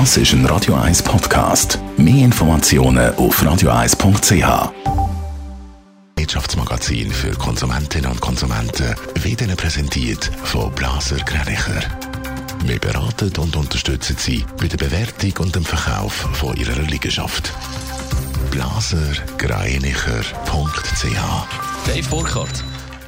Das ist ein Radio 1 Podcast. Mehr Informationen auf radio1.ch. Wirtschaftsmagazin für Konsumentinnen und Konsumenten wird Ihnen präsentiert von Blaser Greinicher. Wir beraten und unterstützen Sie bei der Bewertung und dem Verkauf von Ihrer Liegenschaft. blasergreinicher.ch Dave Burkhardt.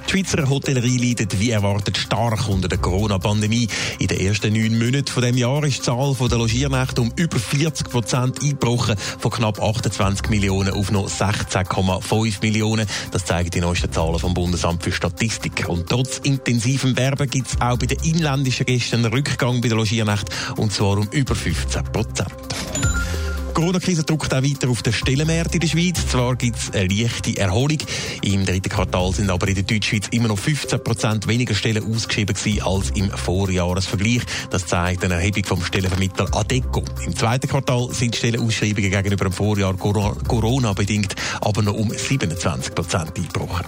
Die Schweizer Hotellerie leidet wie erwartet stark unter der Corona-Pandemie. In den ersten neun Monaten von dem Jahr ist die Zahl der Logiernächte um über 40 Prozent eingebrochen, von knapp 28 Millionen auf noch 16,5 Millionen. Das zeigen die neuesten Zahlen vom Bundesamt für Statistik. Und trotz intensivem Werben gibt es auch bei den inländischen Gästen einen Rückgang bei der Logiernächte, und zwar um über 15 Prozent. Corona-Krise drückt auch weiter auf den Stellenmarkt in der Schweiz. Zwar gibt es eine leichte Erholung. Im dritten Quartal sind aber in der Deutschschweiz immer noch 15 Prozent weniger Stellen ausgeschrieben gewesen als im Vorjahresvergleich. Das zeigt eine Erhebung vom Stellenvermittler Adeco. Im zweiten Quartal sind Stellenausschreibungen gegenüber dem Vorjahr Corona-bedingt aber noch um 27 Prozent eingebrochen.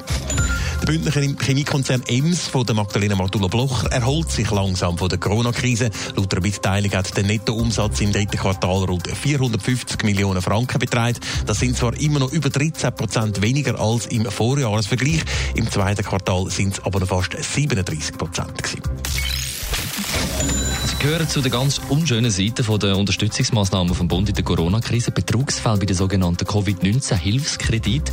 Bündner Chemiekonzern EMS von der Magdalena Martula Blocher erholt sich langsam von der Corona-Krise. Laut der Mitteilung hat der Nettoumsatz im dritten Quartal rund 450 Millionen Franken beträgt. Das sind zwar immer noch über 13 Prozent weniger als im Vorjahresvergleich. Im zweiten Quartal sind es aber fast 37 Prozent gehören zu den ganz unschönen Seiten der Unterstützungsmaßnahmen vom Bund in der Corona-Krise. Betrugsfälle bei den sogenannten Covid-19-Hilfskredit.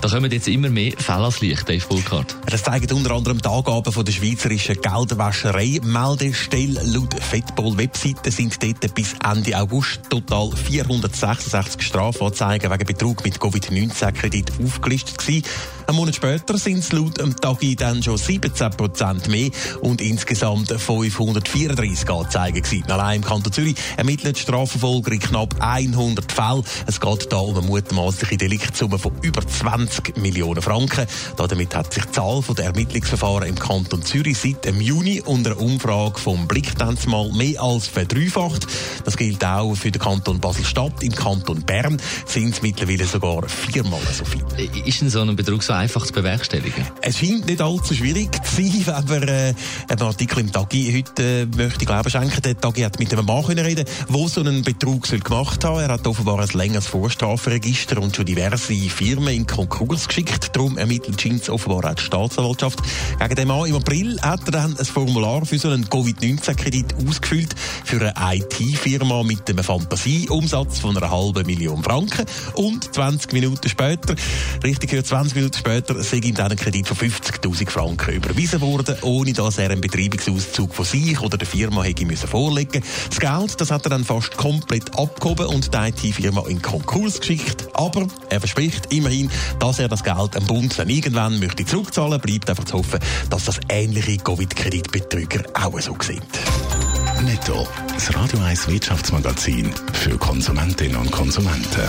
Da kommen jetzt immer mehr Fälle ans Licht, Dave Burkhardt. Das zeigen unter anderem die Angaben von der schweizerischen Geldwäscherei-Meldestelle. Laut Fedpol-Webseite sind dort bis Ende August total 466 Strafanzeigen wegen Betrug mit Covid-19-Kredit aufgelistet gewesen. Ein Monat später sind es laut dem Tagi dann schon 17 Prozent mehr und insgesamt 534 Anzeigen. Allein im Kanton Zürich ermittelt die Strafverfolger in knapp 100 Fällen. Es geht da um eine mutmaßliche Deliktsumme von über 20 Millionen Franken. Damit hat sich die Zahl der Ermittlungsverfahren im Kanton Zürich seit dem Juni unter einer Umfrage vom mal mehr als verdreifacht. Das gilt auch für den Kanton Basel-Stadt. Im Kanton Bern sind es mittlerweile sogar viermal so viel. Ist denn so ein Betrug so einfach zu bewerkstelligen? Es scheint nicht allzu schwierig zu sein, wenn man äh, einen Artikel im Tagi heute äh, möchte Glauben schenken. Der Tagi hat mit einem Mann können reden, der so einen Betrug soll gemacht hat. Er hat offenbar ein längeres Vorstrafenregister und schon diverse Firmen in Konkurs geschickt. Darum ermittelt scheint offenbar auch die Staatsanwaltschaft. Gegen den Mann im April hat er dann ein Formular für so einen Covid-19-Kredit ausgefüllt für eine IT-Firma mit einem Fantasieumsatz von einer halben Million Franken. Und 20 Minuten später, richtig gehört, 20 Minuten später, später sei ihm dann ein Kredit von 50.000 Franken überwiesen worden, ohne dass er einen Betreibungsauszug von sich oder der Firma hätte müssen vorlegen Das Geld, das hat er dann fast komplett abgehoben und die IT-Firma in Konkurs geschickt. Aber er verspricht immerhin, dass er das Geld am Bund dann irgendwann möchte zurückzahlen. Bleibt einfach zu hoffen, dass das ähnliche Covid-Kreditbetrüger auch so sehen. Netto, das Radio 1 Wirtschaftsmagazin für Konsumentinnen und Konsumenten.